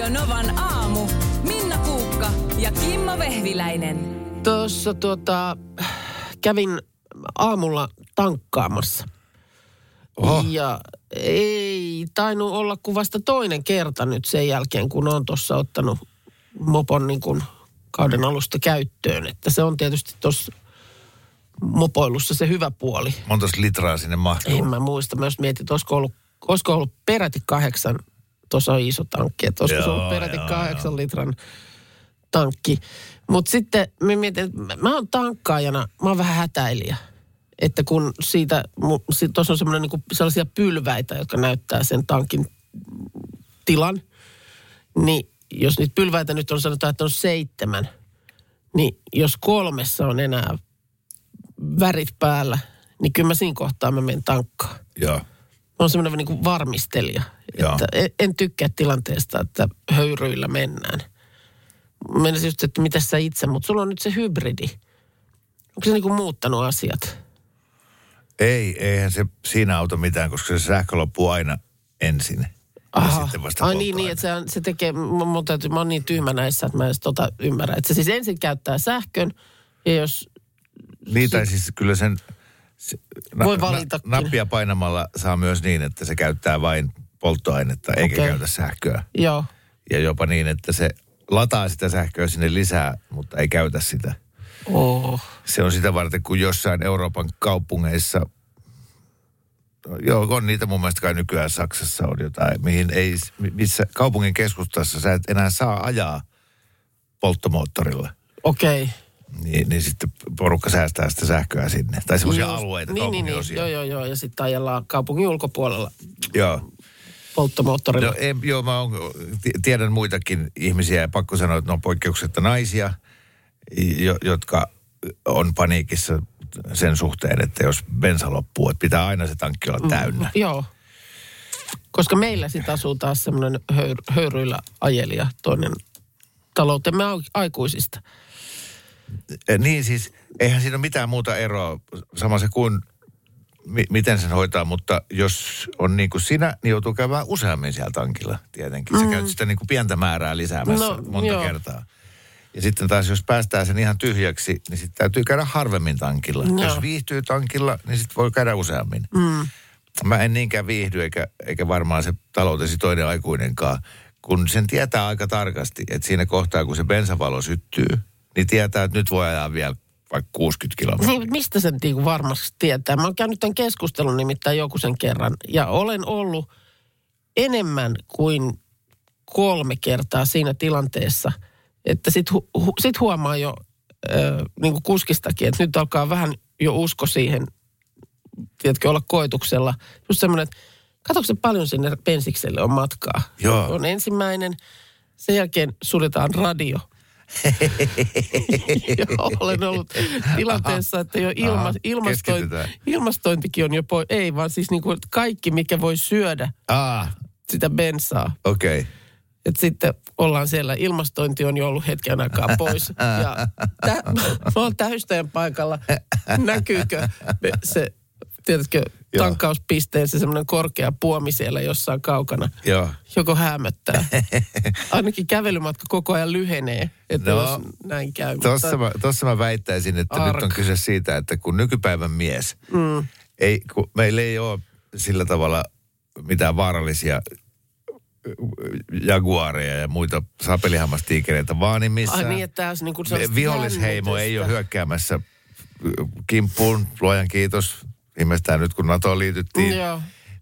Radio Novan aamu. Minna Kuukka ja Kimmo Vehviläinen. Tuossa tuota, kävin aamulla tankkaamassa. Oho. Ja ei tainnut olla kuin vasta toinen kerta nyt sen jälkeen, kun on tuossa ottanut mopon niin kuin kauden alusta käyttöön. Että se on tietysti tuossa mopoilussa se hyvä puoli. Montas litraa sinne mahtuu? En mä muista. Mä just mietin, että olisiko ollut, olisiko ollut peräti kahdeksan, tuossa on iso tankki, että olisiko se ollut peräti joo, kahdeksan litran tankki. Mutta sitten mä mietin, että mä- oon tankkaajana, mä oon vähän hätäilijä. Että kun siitä, tuossa on semmoinen niinku sellaisia pylväitä, jotka näyttää sen tankin tilan, niin jos niitä pylväitä nyt on sanotaan, että on seitsemän, niin jos kolmessa on enää värit päällä, niin kyllä mä siinä kohtaa mä menen tankkaan. Joo. Mä oon semmoinen niin varmistelija. Että en, en tykkää tilanteesta, että höyryillä mennään. Menisin just, että mitä sä itse, mutta sulla on nyt se hybridi. Onko se niin kuin muuttanut asiat? Ei, eihän se siinä auta mitään, koska se sähkö loppuu aina ensin. Ja sitten vasta Ai niin, niin, että se, on- se tekee, mun, mun täytyy, mä oon niin tyhmä näissä, että mä en tota ymmärrä. Että se siis ensin käyttää sähkön, ja jos, Niin, tai siis kyllä sen... Se, Voi valitakin. nappia painamalla saa myös niin, että se käyttää vain polttoainetta, eikä Okei. käytä sähköä. joo, Ja jopa niin, että se lataa sitä sähköä sinne lisää, mutta ei käytä sitä. oh. Se on sitä varten, kun jossain Euroopan kaupungeissa, joo, on niitä mun mielestä kai nykyään Saksassa on jotain, mihin ei, missä kaupungin keskustassa sä et enää saa ajaa polttomoottorilla. okei. Okay. Niin, niin sitten porukka säästää sitä sähköä sinne. Tai semmoisia alueita, niin, niin, niin, joo, joo, joo, ja sitten ajellaan kaupungin ulkopuolella joo. Polttomoottorilla. No, ei, joo, mä on, tiedän muitakin ihmisiä ja pakko sanoa, että ne on poikkeuksetta naisia, jo, jotka on paniikissa sen suhteen, että jos bensa loppuu, että pitää aina se tankki olla täynnä. Joo. Koska meillä sitten asuu taas semmoinen höyr, höyryillä ajelija, toinen taloutemme aikuisista. Niin siis, eihän siinä ole mitään muuta eroa, sama se kuin mi- miten sen hoitaa, mutta jos on niin kuin sinä, niin joutuu käymään useammin siellä tankilla tietenkin. Sä käyt sitä niin kuin pientä määrää lisäämässä No, no, monta joo. kertaa. Ja sitten taas, jos päästään sen ihan tyhjäksi, niin sitten täytyy käydä harvemmin tankilla. Joo. Jos viihtyy tankilla, niin sitten voi käydä useammin. Mm. Mä en niinkään viihdy, eikä, eikä varmaan se taloutesi toinen aikuinenkaan, kun sen tietää aika tarkasti, että siinä kohtaa, kun se bensavalo syttyy, niin tietää, että nyt voi ajaa vielä vaikka 60 kilometriä. Niin, mistä sen niin varmasti tietää? Mä oon käynyt tämän keskustelun nimittäin joku sen kerran. Ja olen ollut enemmän kuin kolme kertaa siinä tilanteessa, että sit, hu, hu, sit huomaa jo ö, niin kuin kuskistakin, että nyt alkaa vähän jo usko siihen, tiedätkö, olla koetuksella. Just semmoinen, että se paljon sinne pensikselle on matkaa. Joo. On ensimmäinen, sen jälkeen suljetaan radio. Joo, olen ollut tilanteessa, että jo ilma, Aha, ilmastoin, ilmastointikin on jo pois. Ei, vaan siis niin kuin kaikki, mikä voi syödä Ah, sitä bensaa. okei. Okay. Et sitten ollaan siellä, ilmastointi on jo ollut hetken aikaa pois. Ja tä, mä oon täystäjän paikalla. Näkyykö se, tiedätkö, Joo. se semmoinen korkea puomi siellä jossain kaukana. Joo. Joko hämöttää. Ainakin kävelymatka koko ajan lyhenee, että No, jos näin käy. Tossa mä, tossa mä väittäisin, että Arka. nyt on kyse siitä, että kun nykypäivän mies, mm. ei, kun meillä ei ole sillä tavalla mitään vaarallisia jaguareja ja muita sapelihammastiikereitä, vaan niin missä Ai niin, että niin vihollisheimo ei ole hyökkäämässä kimppuun, luojan kiitos, viimeistään nyt kun NATOon liityttiin. Joo.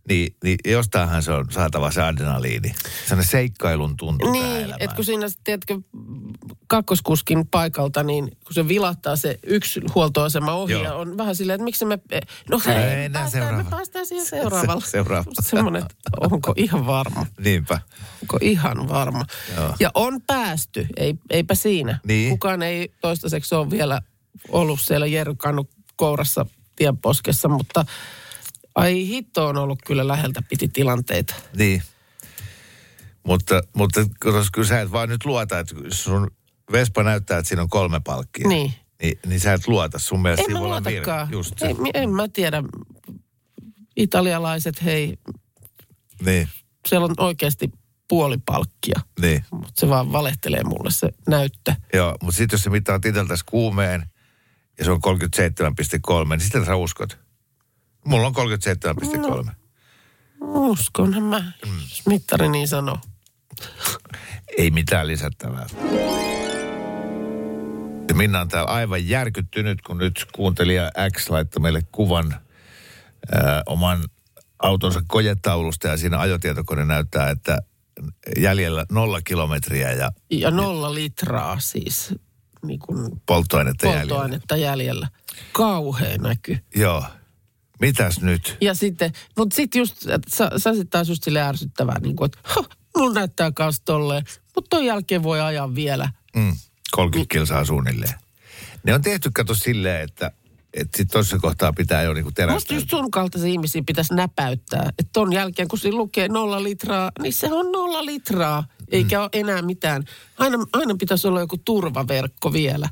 Niin, niin jostainhan se on saatava se adrenaliini. Sellainen seikkailun tuntu Niin, että kun siinä, tiedätkö, kakkoskuskin paikalta, niin kun se vilahtaa se yksi huoltoasema ohi Joo. ja on vähän silleen, että miksi me... No hei, Ei, me enää päästään, me seuraava. päästään siihen seuraavalla. Se- seuraava. Semmoinen, että onko ihan varma. Niinpä. Onko ihan varma. Joo. Ja on päästy, ei, eipä siinä. Niin. Kukaan ei toistaiseksi ole vielä ollut siellä jerkannut kourassa tienposkessa, mutta ai hitto on ollut kyllä läheltä piti tilanteita. Niin. Mutta, mutta kyllä sä et vaan nyt luota, että sun Vespa näyttää, että siinä on kolme palkkia. Niin. Niin, niin sä et luota. Sun mielestä En mä luotakaan. Just se. Ei, en mä tiedä. Italialaiset, hei, Niin. siellä on oikeasti puolipalkkia. Niin. Mutta se vaan valehtelee mulle se näyttö. Joo, mutta sitten jos se mittaa iteltäisi kuumeen ja se on 37,3, niin sitten sä uskot. Mulla on 37,3. Uskonhan mä, jos mittari niin sanoo. Ei mitään lisättävää. Ja Minna on täällä aivan järkyttynyt, kun nyt kuuntelija X laittoi meille kuvan ää, oman autonsa kojetaulusta ja siinä ajotietokone näyttää, että jäljellä nolla kilometriä ja Ja nolla litraa siis niin kuin polttoainetta jäljellä. polttoainetta jäljellä. Kauhea näky. Joo. Mitäs nyt? Ja sitten, mutta sitten just, että sä, sä sit taas just sille ärsyttävää, niin kuin, että mulla näyttää kans tolleen, mutta ton jälkeen voi ajaa vielä. Mm, 30 kilsaa suunnilleen. Ne on tehty, kato silleen, että, että sit tuossa kohtaa pitää jo niinku Musta terästä. just sun kaltaisia ihmisiä pitäisi näpäyttää, että ton jälkeen kun siinä lukee nolla litraa, niin se on nolla litraa, eikä mm. ole enää mitään. Aina, aina pitäisi olla joku turvaverkko vielä.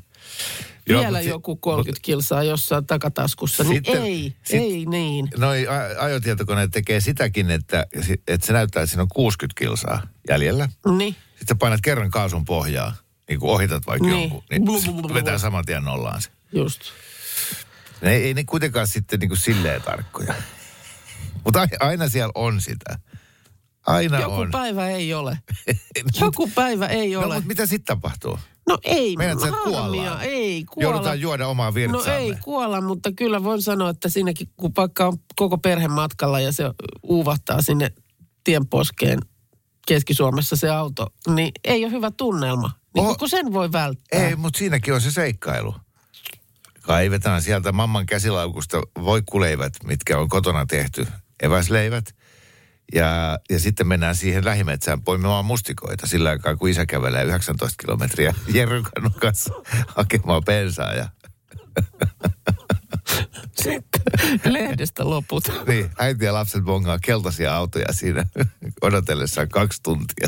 Joo, vielä joku 30 kilsaa jossain takataskussa, niin Sitten- ei, sit- ei niin. Noi a- ajotietokoneet tekee sitäkin, että, että se näyttää, että siinä on 60 kilsaa jäljellä. Niin. Sitten sä painat kerran kaasun pohjaa, niin kuin ohitat vaikka Niin. jonkun, niin se vetää saman tien nollaan se. Just. Ne, ei ne kuitenkaan sitten niin kuin silleen tarkkoja. Mutta aina siellä on sitä. Aina Joku on. päivä ei ole. Joku päivä ei No, ole. mutta mitä sitten tapahtuu? No ei, Meinaat sä, kuollaan? ei kuolla. Joudutaan juoda omaa No virtsaamme. ei kuolla, mutta kyllä voin sanoa, että siinäkin kun vaikka on koko perhe matkalla ja se uuvahtaa sinne tienposkeen Keski-Suomessa se auto, niin ei ole hyvä tunnelma. Niin Oh. kun sen voi välttää. Ei, mutta siinäkin on se seikkailu. Kaivetaan sieltä mamman käsilaukusta voikkuleivät, mitkä on kotona tehty, eväsleivät. Ja, ja sitten mennään siihen lähimetsään poimimaan mustikoita sillä aikaa, kun isä kävelee 19 kilometriä Jerrykannon kanssa hakemaan bensaa. Ja, Sitten lehdestä loput. niin, äiti ja lapset bongaa keltaisia autoja siinä odotellessaan kaksi tuntia.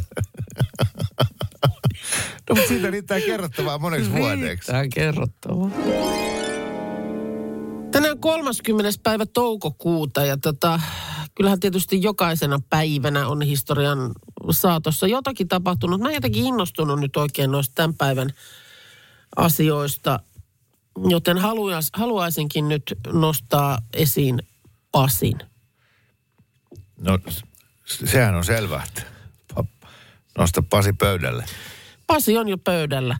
no, mutta siitä riittää kerrottavaa moneksi vuodeksi. Riittää kerrottavaa. Tänään 30. päivä toukokuuta ja tota, kyllähän tietysti jokaisena päivänä on historian saatossa jotakin tapahtunut. Mä oon jotenkin innostunut nyt oikein noista tämän päivän asioista, joten haluais, haluaisinkin nyt nostaa esiin Pasin. No, sehän on selvää, että nosta Pasi pöydälle. Pasi on jo pöydällä.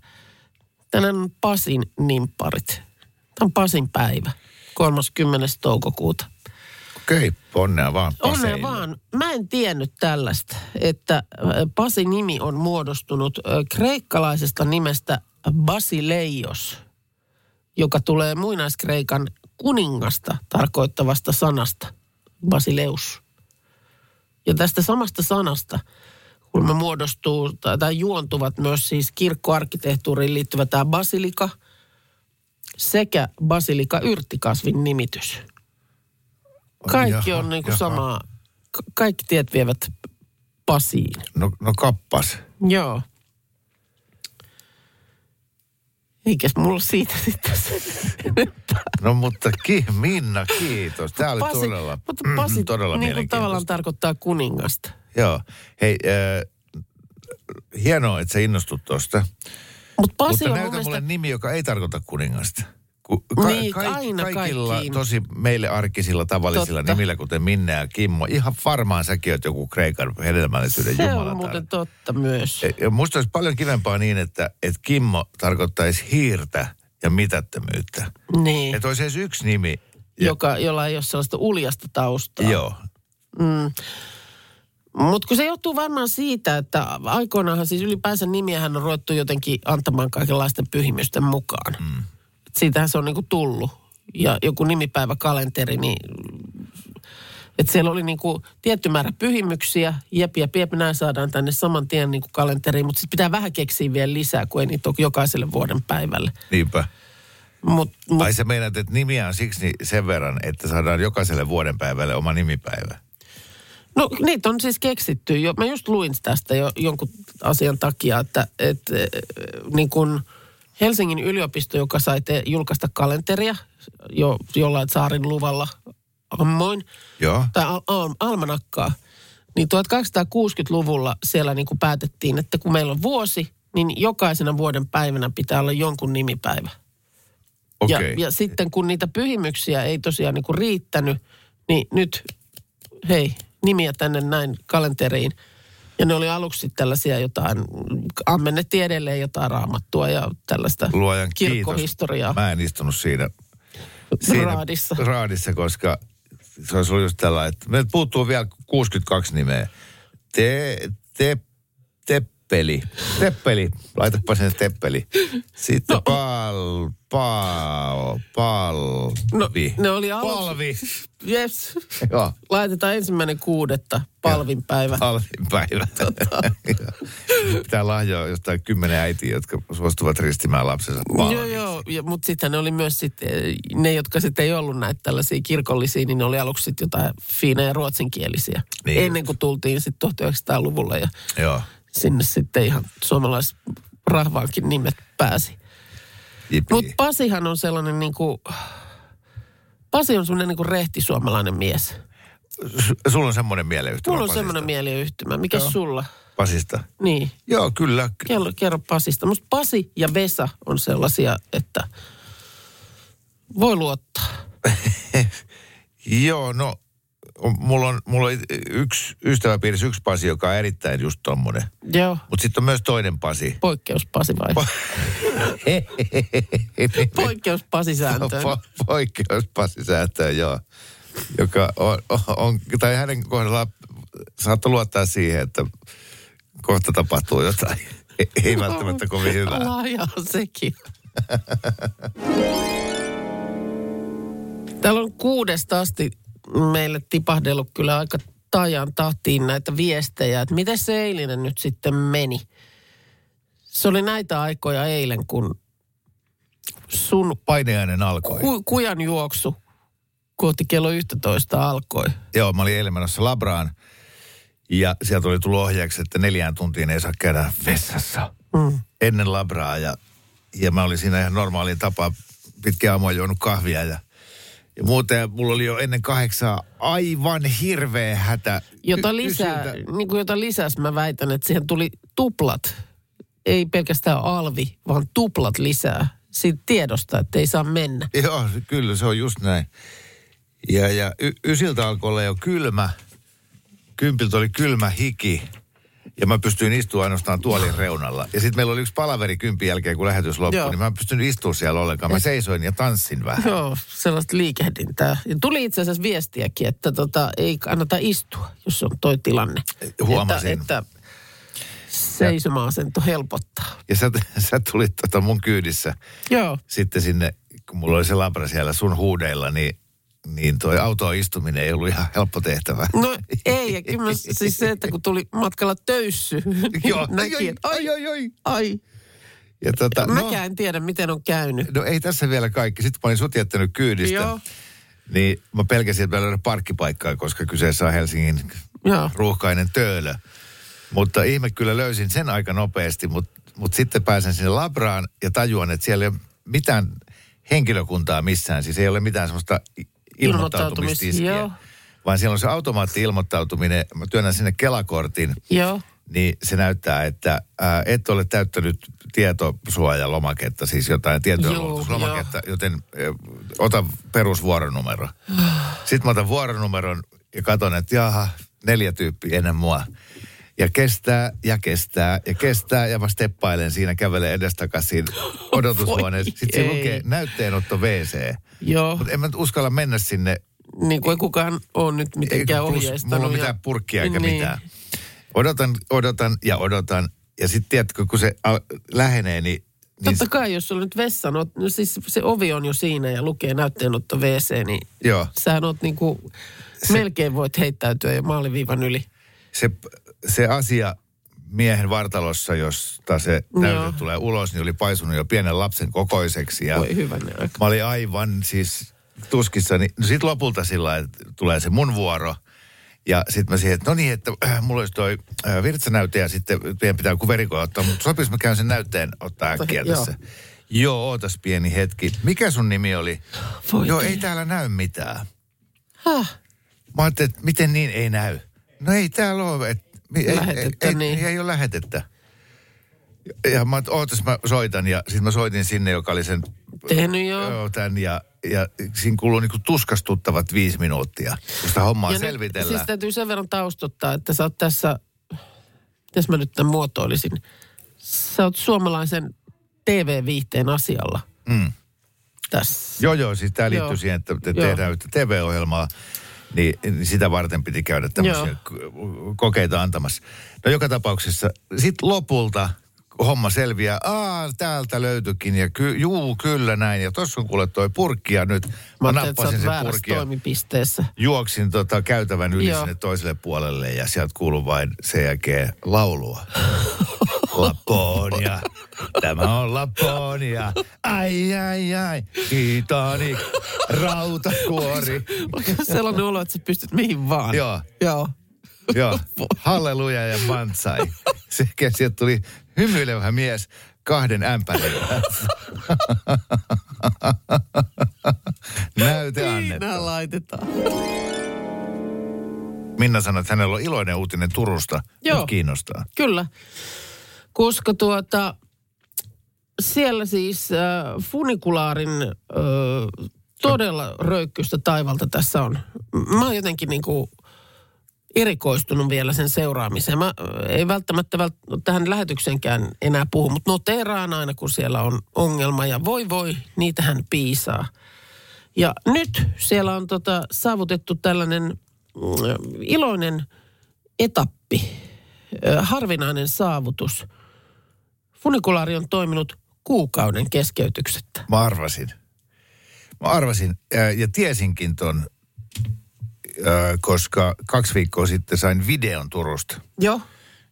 Tänään on Pasin nimpparit. Tämä on Pasin päivä, 30. toukokuuta. Okei, onnea vaan Onnea Paseille. vaan. Mä en tiennyt tällaista, että äh, Pasin nimi on muodostunut äh, kreikkalaisesta nimestä Basileios, joka tulee muinaiskreikan kuningasta tarkoittavasta sanasta, Basileus. Ja tästä samasta sanasta, kun me muodostuu tai, tai juontuvat myös siis kirkkoarkkitehtuuriin liittyvä tämä basilika sekä basilika yrttikasvin nimitys. Kaikki Jaha, on niin kuin jaha. samaa. Ka- kaikki tiet vievät Pasiin. No, no kappas. Joo. Eikäs mulla siitä sitten. No mutta ki, Minna, kiitos. Tämä oli Pasi, todella, mutta mm, Pasi todella niin kuin tavallaan tarkoittaa kuningasta. Joo. Hei, äh, hienoa, että sä innostut tuosta. Mut Pasi Mutta on mun näytä mielestä, mulle nimi, joka ei tarkoita kuningasta. Ku, Niin, aina kaikilla kaikkiin. tosi meille arkisilla tavallisilla Totta. nimillä, kuten Minne ja Kimmo. Ihan varmaan säkin oot joku Kreikan hedelmällisyyden se jumalatar. on muuten totta myös. Ja- Ja musta olisi paljon kivempaa niin, että, että Kimmo tarkoittaisi hiirtä ja mitättömyyttä. Niin, Että olisi edes yksi nimi. Ja, joka, jolla ei ole sellaista uljasta taustaa. Joo. Mutta kun se johtuu varmaan siitä, että aikoinaanhan siis ylipäänsä nimiähän on ruvettu jotenkin antamaan kaikenlaisten pyhimysten mukaan. Mm. Siitähän se on niinku tullut. Ja joku nimipäiväkalenteri, niin että siellä oli niinku tietty määrä pyhimyksiä, jep ja piep, nämä saadaan tänne saman tien niinku kalenteriin, mutta sitten pitää vähän keksiä vielä lisää, kun ei niitä ole jokaiselle vuoden päivälle. Niinpä. Mut, mut, Ai sä meinaat, että nimiä on siksi sen verran, että saadaan jokaiselle vuoden päivälle oma nimipäivä. No niitä on siis keksitty jo. Mä just luin tästä jo jonkun asian takia, että, että äh, niin kun Helsingin yliopisto, joka sai te julkaista kalenteria jo jollain saarin luvalla ammoin, Joo. tai al, al, almanakkaa, Niin 1860-luvulla siellä niin kuin päätettiin, että kun meillä on vuosi, niin jokaisena vuoden päivänä pitää olla jonkun nimipäivä. Ja, Okei. ja sitten kun niitä pyhimyksiä ei tosiaan niin kuin riittänyt, niin nyt hei, nimiä tänne näin kalenteriin. Ja ne oli aluksi tällaisia jotain, ammennettiin edelleen jotain raamattua ja tällaista Luojan kirkkohistoriaa. kiitos. Mä en istunut siinä, siinä Raadissa. raadissa, koska se olisi ollut just tällainen, että meiltä puuttuu vielä 62 nimeä. Te, te, teppeli. Teppeli. Laitapa sinne teppeli. Sitten no. pal, pal, palvi. No, ne oli aluksi- Palvi. Yes. Joo. Laitetaan ensimmäinen kuudetta, palvin päivä. Palvin päivä. Pitää lahjoa jostain kymmenen äitiä, jotka suostuvat ristimään lapsensa Joo, palviksi. joo, ja, mutta sitten ne oli myös sitten, eh, ne jotka sitten ei ollut näitä tällaisia kirkollisia, niin ne oli aluksi sitten jotain ja ruotsinkielisiä. Niin Ennen kuin tultiin sitten 1900-luvulla ja Joo. Sinne sitten ihan suomalaisrahvaankin nimet pääsi. Mutta Pasihan on sellainen niin kuin, Pasi on semmoinen niin kuin rehti suomalainen mies. S- Sulla on semmoinen mieleyhtymä Mulla on Pasista. semmoinen mieliyhtymä. Mikä Joo. sulla? Pasista. Niin. Joo, kyllä. Kerro, kerro Pasista. Musta Pasi ja Vesa on sellaisia, että voi luottaa. Joo, no mulla on, mulla on yksi ystäväpiirissä yksi Pasi, joka on erittäin just tommonen. Joo, Mutta sitten on myös toinen Pasi. poikkeus Pasi vai? Poikkeus Pasi sääntöön. Po- poikkeus Pasi sääntöön, joo. Joka on, on, on, tai hänen kohdallaan saattaa luottaa siihen, että kohta tapahtuu jotain. Ei- Ei välttämättä kovin hyvää. Laaja sekin. Täällä on kuudesta asti meille tipahdellut kyllä aika tajan tahtiin näitä viestejä, että miten se eilinen nyt sitten meni. Se oli näitä aikoja eilen, kun sun Paineainen alkoi. ku, kujan juoksu kohti kello 11 alkoi. Joo, mä olin eilen menossa Labraan ja sieltä oli tullut ohjeeksi, että neljään tuntiin ei saa käydä vessassa Mm. ennen Labraa. Ja, ja mä olin siinä ihan normaaliin tapaan pitkä aamua juonut kahvia ja, ja muuten mulla oli jo ennen kahdeksaa aivan hirveä hätä. Jota lisää, niin kuin jota lisäs mä väitän, että siihen tuli tuplat. Ei pelkästään alvi, vaan tuplat lisää. Siitä tiedosta, että ei saa mennä. Joo, kyllä se on just näin. Ja, ja y- ysiltä alkoi olla jo kylmä. Kympiltä oli kylmä hiki. Ja mä pystyin istumaan ainoastaan tuolin reunalla. Ja sitten meillä oli yksi palaveri kympin jälkeen, kun lähetys loppui, Joo. niin mä en pystynyt istumaan siellä ollenkaan. Mä seisoin ja tanssin vähän. Joo, sellaista liikehdintää. Ja tuli itse asiassa viestiäkin, että tota, ei kannata istua, jos on toi tilanne. Huomasin. Että, että seisoma-asento helpottaa. Ja sä, sä tulit tota mun kyydissä Joo, sitten sinne, kun mulla oli se labra siellä sun huudeilla, niin, niin toi autoon istuminen ei ollut ihan helppo tehtävä. no ei, ja kyllä siis se, että kun tuli matkalla töyssy, niin Joo, näki, ai, että ai, ai, ai. ai. Ja tota, Mäkään en tiedä, miten on käynyt. No ei tässä vielä kaikki. Sitten mä olin sut jättänyt kyydistä. Joo. Niin mä pelkäsin, että mä löydän parkkipaikkaa, koska kyseessä on Helsingin Joo. ruuhkainen töölö. Mutta ihme kyllä löysin sen aika nopeasti, mutta mut sitten pääsen sinne labraan ja tajuan, että siellä ei ole mitään henkilökuntaa missään. Siis ei ole mitään semmoista ilmoittautumistiskiä. Joo. Vaan siellä on se automaatti-ilmoittautuminen. Mä työnnän sinne Kelakortin, Joo. niin se näyttää, että ää, et ole täyttänyt tietosuojalomaketta, siis jotain tietosuojalomaketta, joten ä, ota perusvuoronumero. Sitten mä otan vuoronumeron ja katson, että jaha, neljä tyyppiä ennen mua. Ja kestää ja kestää ja kestää ja mä steppailen siinä, kävelen edestakaisin odotushuoneessa. Voi Sitten se lukee näytteenotto WC. Joo. Mutta en mä uskalla mennä sinne Niin kuin ei kukaan ole nyt mitenkään ohjeistanut. Mulla on ja- mitään purkkia eikä Niin. mitään. Odotan, odotan ja odotan. Ja sitten tiedätkö, kun se lähenee, niin... niin Totta kai, jos sulla nyt vessan, no, no siis se ovi on jo siinä ja lukee näytteenotto WC, niin Joo, sähän oot niinku, melkein voit heittäytyä jo maaliviivan yli. se, se asia miehen vartalossa, josta se Joo. näyte tulee ulos, niin oli paisunut jo pienen lapsen kokoiseksi. Ja Voi aika. mä olin aivan siis tuskissani. No sitten lopulta sillä että tulee se mun vuoro. Ja sitten mä siihen, että no niin, että äh, mulla olisi toi äh, virtsanäyte ja sitten meidän pitää joku verikoe ottaa, mutta sopisi mä käyn sen näytteen ottaa äkkiä Joo. tässä. Joo, ootas pieni hetki. Mikä sun nimi oli? Voi Joo, ei. täällä näy mitään. Häh? Mä ajattelin, että miten niin ei näy? No ei täällä ole. Et, ei, Lähetettä, ei, niin. ei, ei ole lähetettä. Ja mä, ootas mä soitan ja sitten mä soitin sinne, joka oli sen... Tehnyt jo. Joo, tän ja, ja siinä kuuluu niinku tuskastuttavat viisi minuuttia, kun sitä hommaa Ja nyt, selvitellään. siis täytyy sen verran taustottaa, että sä oot tässä, mitäs mä nyt tämän muotoilisin, sä oot suomalaisen TV-viihteen asialla Mm. tässä. Joo, joo, siis tämä liittyy Joo. siihen, että, että Joo. tehdään yhtä TV-ohjelmaa, niin, niin sitä varten piti käydä tämmöisiä Joo. kokeita antamassa. No joka tapauksessa, sitten lopulta homma selviää, aa, täältä löytyikin ja ky, juu, kyllä näin. Ja tossa on kuule toi purkki ja nyt mä, Mä nappasin sen ja toimipisteessä. juoksin tota käytävän yli Joo. sinne toiselle puolelle ja sieltä kuului vain sen jälkeen laulua. Laponia, tämä on Laponia, ai ai ai, Titanic, rautakuori. Onko sellainen olo, että sä pystyt mihin vaan? Joo, Joo. joo, halleluja ja mansai. Sekä sieltä tuli hymyilevä mies kahden ämpärin kanssa. Näyte annettu. Siinä laitetaan. Minna sanoi, että hänellä on iloinen uutinen Turusta. Joo. Nyt kiinnostaa. Kyllä. Koska tuota, siellä siis äh, funikulaarin äh, todella röykkystä taivalta tässä on. Mä oon jotenkin niin kuin erikoistunut vielä sen seuraamiseen. Mä ei välttämättä vält- tähän lähetykseenkään enää puhu, mutta noteeraan aina, kun siellä on ongelma. Ja voi voi, niitähän piisaa. Ja nyt siellä on tota, saavutettu tällainen mm, iloinen etappi, harvinainen saavutus. Funikulaari on toiminut kuukauden keskeytyksettä. Mä arvasin. Mä arvasin ja tiesinkin ton, koska kaksi viikkoa sitten sain videon Turusta, Joo.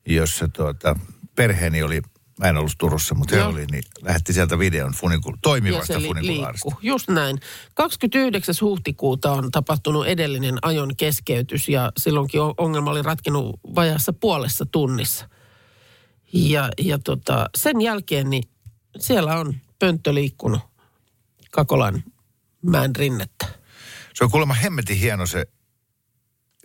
jossa tuota, perheeni oli, mä en ollut Turussa, mutta he Joo. oli, niin lähetti sieltä videon funikul, toimivasta li- funikulaarista. Just näin. 29. huhtikuuta on tapahtunut edellinen ajon keskeytys ja silloinkin ongelma oli ratkenut vajassa puolessa tunnissa. Ja, ja tota, sen jälkeen niin siellä on pönttö liikkunut Kakolan mäen rinnettä. Se on kuulemma hemmetin hieno se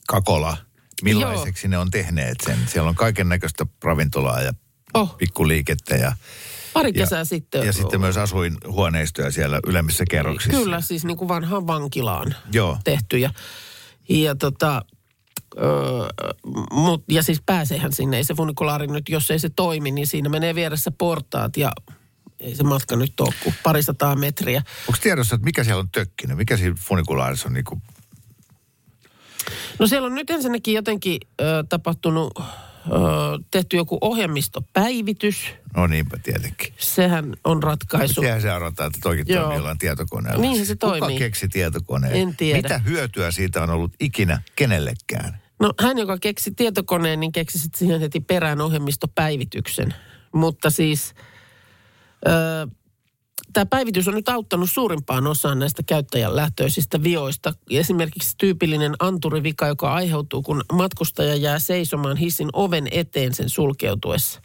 kakola, millaiseksi ne on tehneet sen. Siellä on kaiken näköistä ravintolaa ja Oh, pikkuliikettä ja, pari ja, kesää sitten. ja sitten myös asuinhuoneistoja siellä ylemmissä kerroksissa. Kyllä, siis niin kuin vanhaan vankilaan Joo. tehty. Ja, ja tota, öö, mut, ja siis pääseehän sinne, ei se funikulaari nyt, jos ei se toimi, niin siinä menee vieressä portaat ja ei se matka nyt ole kuin parisataa metriä. Onko tiedossa, että mikä siellä on tökkinyt? Mikä siinä funikulaarissa on niinku... No siellä on nyt ensinnäkin jotenkin ö, tapahtunut, ö, tehty joku ohjelmistopäivitys. No niinpä tietenkin. Sehän on ratkaisu. Sehän se arvotaan, että toikin Joo. toimii jollain tietokoneella. Niinhän se Kuka toimii. keksi tietokoneen? En tiedä. Mitä hyötyä siitä on ollut ikinä kenellekään? No hän, joka keksi tietokoneen, niin keksi sitten siihen heti perään ohjelmistopäivityksen. Mutta siis tämä päivitys on nyt auttanut suurimpaan osaan näistä käyttäjän lähtöisistä vioista. Esimerkiksi tyypillinen anturivika, joka aiheutuu, kun matkustaja jää seisomaan hissin oven eteen sen sulkeutuessa.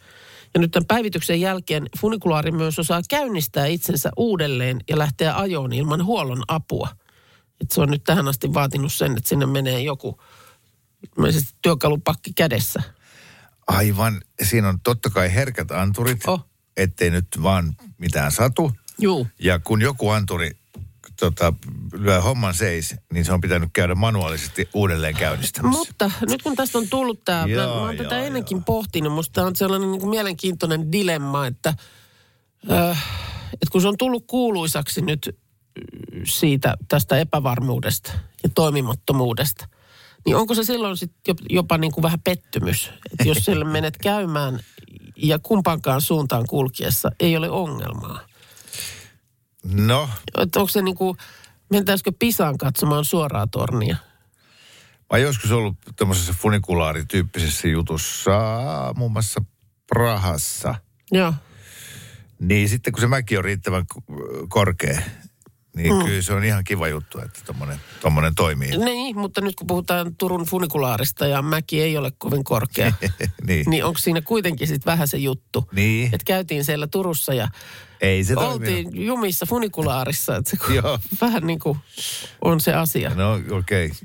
Ja nyt tämän päivityksen jälkeen funikulaari myös osaa käynnistää itsensä uudelleen ja lähteä ajoon ilman huollon apua. Et se on nyt tähän asti vaatinut sen, että sinne menee joku ilmeisesti työkalupakki kädessä. Aivan, siinä on totta kai herkät anturit, Oh. ettei nyt vaan mitään satu. Juu. Ja kun joku anturi tota, lyö homman seis, niin se on pitänyt käydä manuaalisesti uudelleen käynnistämässä. Mutta nyt kun tästä on tullut tämä, mä, mä oon joo, tätä ennenkin joo. pohtinut, musta tämä on sellainen niin kuin mielenkiintoinen dilemma, että, äh, että kun se on tullut kuuluisaksi nyt äh, siitä tästä epävarmuudesta ja toimimattomuudesta, niin onko se silloin sitten jopa niin kuin vähän pettymys, että jos siellä menet käymään ja kumpaankaan suuntaan kulkiessa ei ole ongelmaa. No, Että onko se niin kuin, mentäisikö Pisaan katsomaan suoraa tornia? mä joskus ollut tämmöisessä funikulaarityyppisessä jutussa, muun muassa Prahassa. Joo. Niin sitten kun se mäki on riittävän korkea, niin mm. kyllä se on ihan kiva juttu, että tommonen, tommonen toimii. Niin, mutta nyt kun puhutaan Turun funikulaarista ja mäki ei ole kovin korkea, niin. niin onko siinä kuitenkin sitten vähän se juttu? Niin. Että käytiin siellä Turussa ja Ei se toiminut. oltiin jumissa funikulaarissa, että se Joo. vähän niin kuin on se asia. No okei. Okay.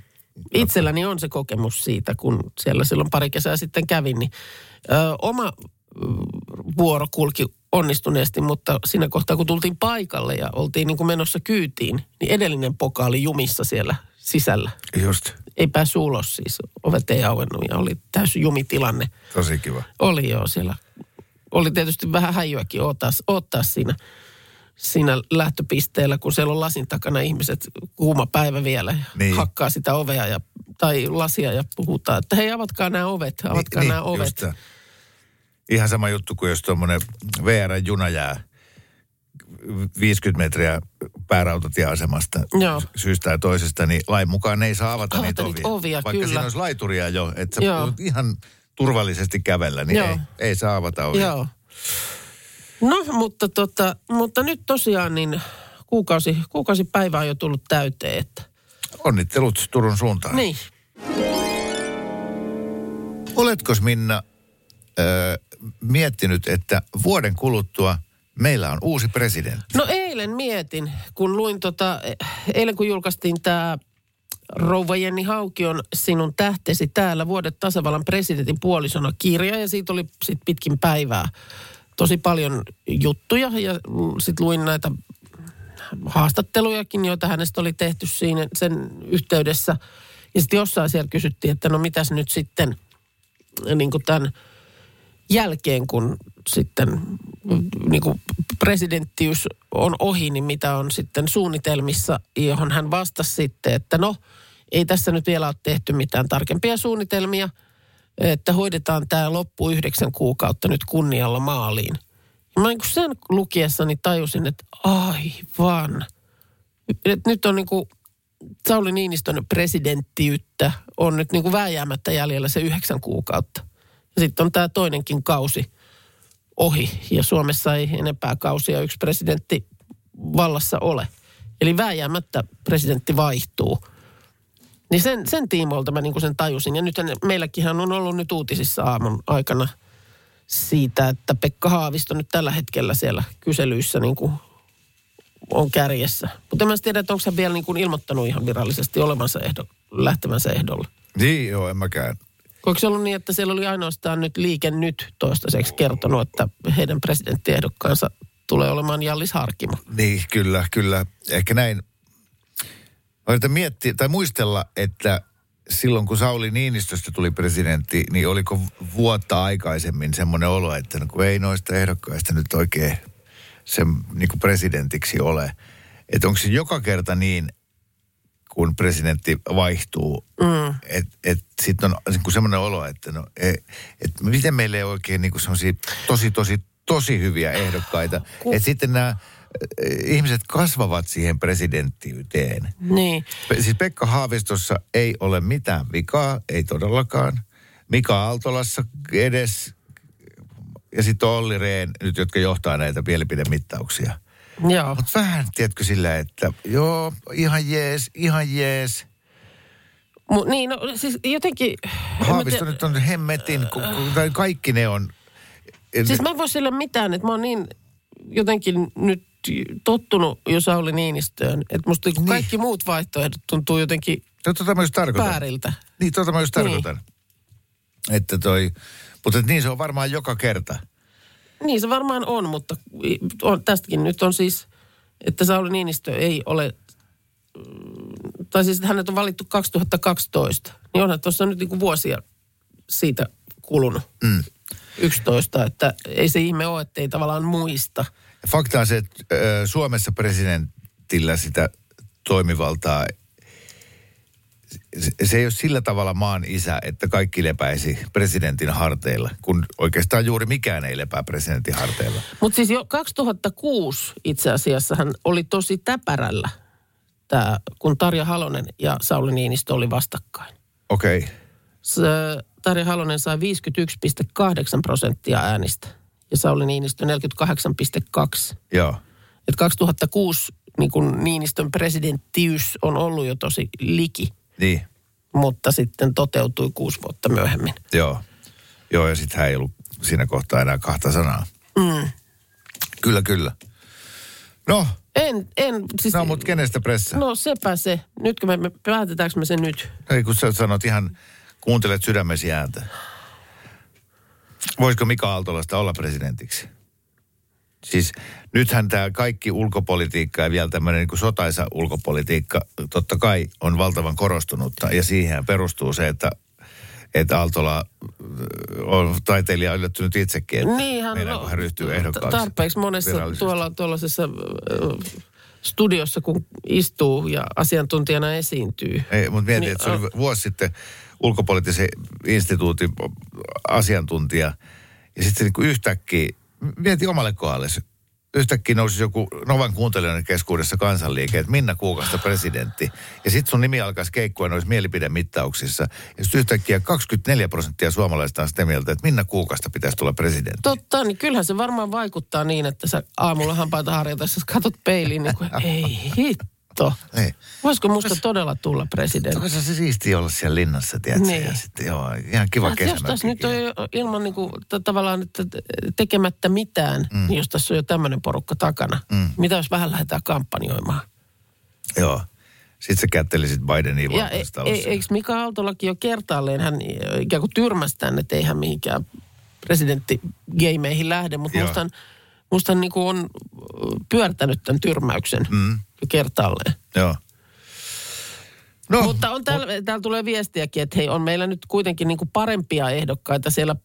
Itselläni on se kokemus siitä, kun siellä silloin pari kesää sitten kävin, niin ö, oma vuoro kulki onnistuneesti, mutta siinä kohtaa kun tultiin paikalle ja oltiin niin kuin menossa kyytiin, niin edellinen poka oli jumissa siellä sisällä. Just, Ei päässyt ulos siis, ovet ei auennut ja oli täysin jumitilanne. tosi kiva. Oli joo siellä. Oli tietysti vähän häijyäkin ottaa, ottaa siinä, siinä lähtöpisteellä, kun siellä on lasin takana ihmiset, kuuma päivä vielä, ja Niin. hakkaa sitä ovea ja, tai lasia ja puhutaan, että hei avatkaa nämä ovet, avatkaa Niin, nämä just ovet. tää. Ihan sama juttu kuin jos tuommoinen VR-juna jää 50 metriä päärautatieasemasta Joo. syystä ja toisesta, niin lain mukaan ne ei saa avata, Avata niitä, niitä ovia. ovia, Vaikka kyllä. siinä olisi laituria jo, että sä Joo. ihan turvallisesti kävellä, niin Joo. ei, ei saa avata ovia. Joo. No, mutta, tota, mutta nyt tosiaan niin kuukausi, kuukausi päivää on jo tullut täyteen, että Onnittelut Turun suuntaan. niin. Oletko Minna ö, miettinyt, että vuoden kuluttua meillä on uusi presidentti? No eilen mietin, kun luin tota, eilen kun julkaistiin tämä Rouva Jenni Haukion Sinun tähtesi täällä vuodet tasavallan presidentin puolisona kirja ja siitä oli sit pitkin päivää tosi paljon juttuja ja sitten luin näitä haastattelujakin, joita hänestä oli tehty siinä sen yhteydessä. Ja sitten jossain siellä kysyttiin, että no mitäs nyt sitten niin kuin tämän jälkeen, kun sitten niin kuin presidenttiys on ohi, niin mitä on sitten suunnitelmissa, johon hän vastasi sitten, että no, ei tässä nyt vielä ole tehty mitään tarkempia suunnitelmia, että hoidetaan tämä loppu yhdeksän kuukautta nyt kunnialla maaliin. Mä niin kuin sen lukiessani tajusin, että aivan. Et nyt on niin kuin Sauli Niinistön presidenttiyttä on nyt niin kuin vääjäämättä jäljellä se yhdeksän kuukautta. Sitten on tämä toinenkin kausi ohi ja Suomessa ei enempää kausia yksi presidentti vallassa ole. Eli vääjäämättä presidentti vaihtuu. Niin sen, sen tiimoilta mä niin sen tajusin. Ja nyt meilläkin on ollut nyt uutisissa aamun aikana siitä, että Pekka Haavisto nyt tällä hetkellä siellä kyselyissä niin kuin on kärjessä. Mutta en mä tiedä, että onko hän vielä niin kuin ilmoittanut ihan virallisesti olevansa ehdo, lähtevänsä ehdolle. Niin, joo, en mäkään. Onko se ollut niin, että siellä oli ainoastaan nyt liike nyt toistaiseksi kertonut, että heidän presidenttiehdokkaansa tulee olemaan Jallis Harkimo? Niin, kyllä, kyllä. Ehkä näin. Yritän miettiä tai muistella, että silloin kun Sauli Niinistöstä tuli presidentti, niin oliko vuotta aikaisemmin semmoinen olo, että no kun ei noista ehdokkaista nyt oikein sen niin presidentiksi ole. Että onko se joka kerta niin, kun presidentti vaihtuu, mm. että et sitten on niin kuin semmoinen olo, että no, et, et miten meillä ei oikein niin semmoisia tosi, tosi, tosi hyviä ehdokkaita. Että sitten nämä ihmiset kasvavat siihen presidenttiyteen. Niin. Siis Pekka Haavistossa ei ole mitään vikaa, ei todellakaan. Mika Aaltolassa edes. Ja sitten Olli Rehn, nyt jotka johtaa näitä mielipidemittauksia. Joo. Mutta vähän, tiedätkö, sillä, että joo, ihan jees, ihan jees. Mu, niin, no siis jotenkin... en Haavisto tiedä- nyt on hemmetin, ku- ku- tai kaikki ne on. Siis mä en voi sille mitään, että mä oon niin jotenkin nyt tottunut jo Sauli Niinistöön, että musta niin. Niin. kaikki muut vaihtoehdot tuntuu jotenkin Tota mä just tarkoitan. vääriltä. Niin, tota mä just Niin. tarkoitan. Että toi, mutta niin se on varmaan joka kerta. Niin se varmaan on, mutta on, tästäkin nyt on siis, että Sauli Niinistö ei ole, mm, tai siis hänet on valittu 2012, niin onhan tuossa nyt niinku vuosia siitä kulunut. Mm. 11, että ei se ihme ole, että ei tavallaan muista. Fakta on se, että Suomessa presidentillä sitä toimivaltaa, se, ei ole sillä tavalla maan isä, että kaikki lepäisi presidentin harteilla, kun oikeastaan juuri mikään ei lepää presidentin harteilla. Mutta siis jo 2006 itse asiassa hän oli tosi täpärällä, tää, kun Tarja Halonen ja Sauli Niinistö oli vastakkain. Okei, okay. Se, Tarja Halonen sai 51,8 prosenttia äänistä ja Sauli Niinistö 48,2. joo. Et 2006 niin kun Niinistön presidenttiys on ollut jo tosi liki, Niin, mutta sitten toteutui kuusi vuotta myöhemmin. joo. Joo, ja sitten hän ei ollut siinä kohtaa enää kahta sanaa. Mm. Kyllä, kyllä. No, En, en, siis, No, mutta kenestä pressaa? no sepä se. Nytkö me, me päätetäänkö me se nyt? Ei, kun sä sanot ihan, kuuntelet sydämesi ääntä. Voisiko Mika Aaltolasta olla presidentiksi? Siis nythän tämä kaikki ulkopolitiikka ja vielä tämmöinen niin sotaisa ulkopolitiikka totta kai on valtavan korostunutta. Ja siihen perustuu se, että, että Aaltola on taiteilija yllättynyt itsekin, että Niinhän, meidän, kun hän ryhtyy ehdokkaaksi. Tarpeeksi monessa tuolla tuollaisessa äh, studiossa, kun istuu ja asiantuntijana esiintyy. Ei, mutta mietin, Niin, että se oli vuosi sitten ulkopoliittisen instituutin asiantuntija. Ja sitten se niin yhtäkkiä, mietin omalle kohdalle, yhtäkkiä nousi joku Novan kuuntelijoiden keskuudessa kansanliike, että Minna Kuukasta presidentti. Ja sitten sun nimi alkaisi keikkua noissa mielipidemittauksissa. Ja sitten yhtäkkiä 24 prosenttia suomalaisista on sitä mieltä, että Minna Kuukasta pitäisi tulla presidentti. Totta, niin kyllähän se varmaan vaikuttaa niin, että sä aamulla hampaita harjoitessa katot peiliin, niin kuin, ei hitto. Ei. Voisiko musta todella tulla presidentti? Onko se siistiä olla siellä linnassa, tiedätkö? Niin. Ja sitten joo, ihan kiva Jos tässä nyt on ilman niin kuin, tavallaan että tekemättä mitään, mm. niin jos tässä on jo tämmöinen porukka takana, mm. mitä jos vähän lähdetään kampanjoimaan? Joo. Sitten sä kättelisit Bidenin Ja e, e, eikö Mika Aaltolakin jo kertaalleen, hän ikään kuin tyrmäsi tämän, että ei hän mihinkään presidenttigeimeihin lähde, mutta Joo. musta hän, musta hän niin kuin on pyörtänyt tämän tyrmäyksen mm. Jo kertaalleen. Joo. No, Mutta on täällä, täällä tulee viestiäkin, että hei, on meillä nyt kuitenkin niin kuin parempia ehdokkaita siellä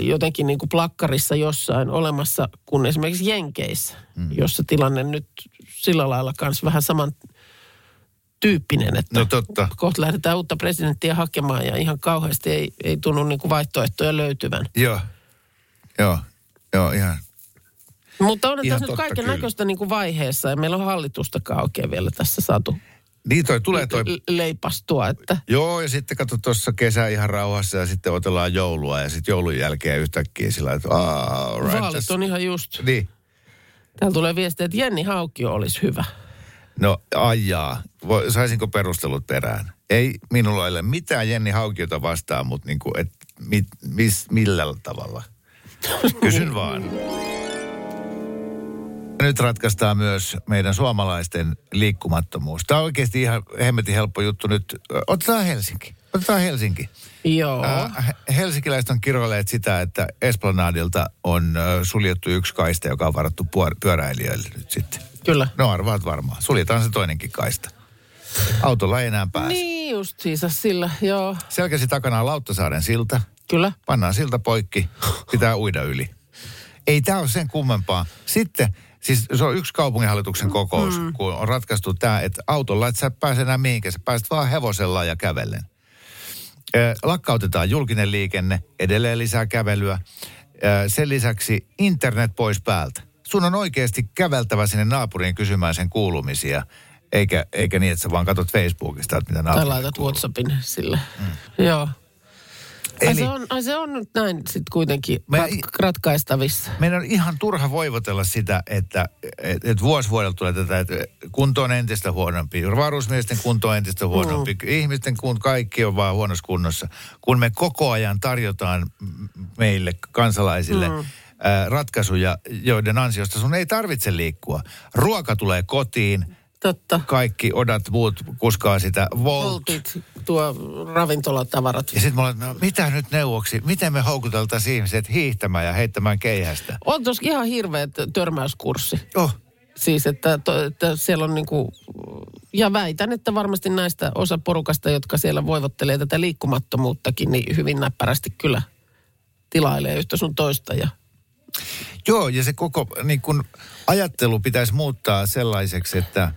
jotenkin niin kuin plakkarissa jossain olemassa kuin esimerkiksi Jenkeissä, mm. jossa tilanne nyt sillä lailla kanssa vähän saman tyyppinen, että No totta. kohta lähdetään uutta presidenttiä hakemaan ja ihan kauheasti ei, ei tunnu niin kuin vaihtoehtoja löytyvän. Joo. Joo. Joo, ihan. Mutta on tässä nyt kaiken näköistä niin vaiheessa ja meillä on hallitustakaan oikein vielä tässä saatu Niin toi tulee toi. leipastua, että Joo, ja sitten kato tuossa kesä ihan rauhassa ja sitten otellaan joulua ja sitten joulun jälkeen yhtäkkiä sillä että all right, vaalit tässä- on ihan just. Niin. Täällä tulee viestiä, että Jenni Haukio olisi hyvä. No ajaa. Voi, saisinko perustelut perään? Ei minulla ole mitään Jenni Haukiota vastaan, mutta niin kuin, et, mit, mis, millä tavalla? Kysyn vaan. Nyt ratkaistaan myös meidän suomalaisten liikkumattomuus. Tämä on oikeasti ihan hemmetin helppo juttu nyt. Otetaan Helsinki. Otetaan Helsinki. Joo. Äh, helsinkiläiset on kiroilleet sitä, että Esplanadilta on ö, suljettu yksi kaista, joka on varattu puor- pyöräilijöille nyt sitten. Kyllä. No arvaat varmaan. Suljetaan se toinenkin kaista. Autolla ei enää pääse. Niin just siis sillä, joo. Selkäsi takana on Lauttasaaren silta. Kyllä. Pannaan silta poikki. Pitää uida yli. Ei tämä ole sen kummempaa. Sitten, siis se on yksi kaupunginhallituksen kokous, mm. kun on ratkaistu tämä, että autolla et sä pääse enää mihinkään. Sä pääset vaan hevosella ja kävellen. Ö, lakkautetaan julkinen liikenne, edelleen lisää kävelyä. Ö, Sen lisäksi internet pois päältä. Sun on oikeasti käveltävä sinne naapuriin kysymään sen kuulumisia, eikä, eikä niin, että sä vaan katsot Facebookista, että mitä Tai naapuri laitat WhatsAppin sille. Mm. Joo. Eli- se on, se on nyt näin sitten kuitenkin Me- rat, ratkaistavissa. Meidän on ihan turha voivotella sitä, että et, et vuosi vuodelta tulee tätä, että kunto on entistä huonompi. Varusmiesten kunto on entistä huonompi. Mm. Ihmisten kun kaikki on vaan huonossa kunnossa. Kun me koko ajan tarjotaan meille kansalaisille mm. ratkaisuja, joiden ansiosta sun ei tarvitse liikkua. Ruoka tulee kotiin, Totta. kaikki odat muut kuskaa sitä Volt. Voltit, tuo ravintolatavarat. Ja sitten olen, no, mitä nyt neuvoksi? Miten me houkuteltaisiin ihmiset hiihtämään ja heittämään keihästä? On tuossa ihan hirveä törmäyskurssi. Oh, Siis, että, to, että siellä on niinku, ja väitän, että varmasti näistä osa porukasta, jotka siellä voivottelee tätä liikkumattomuuttakin, niin hyvin näppärästi kyllä tilailee yhtä sun toista. Ja, Joo, ja se koko niin kun, ajattelu pitäisi muuttaa sellaiseksi, että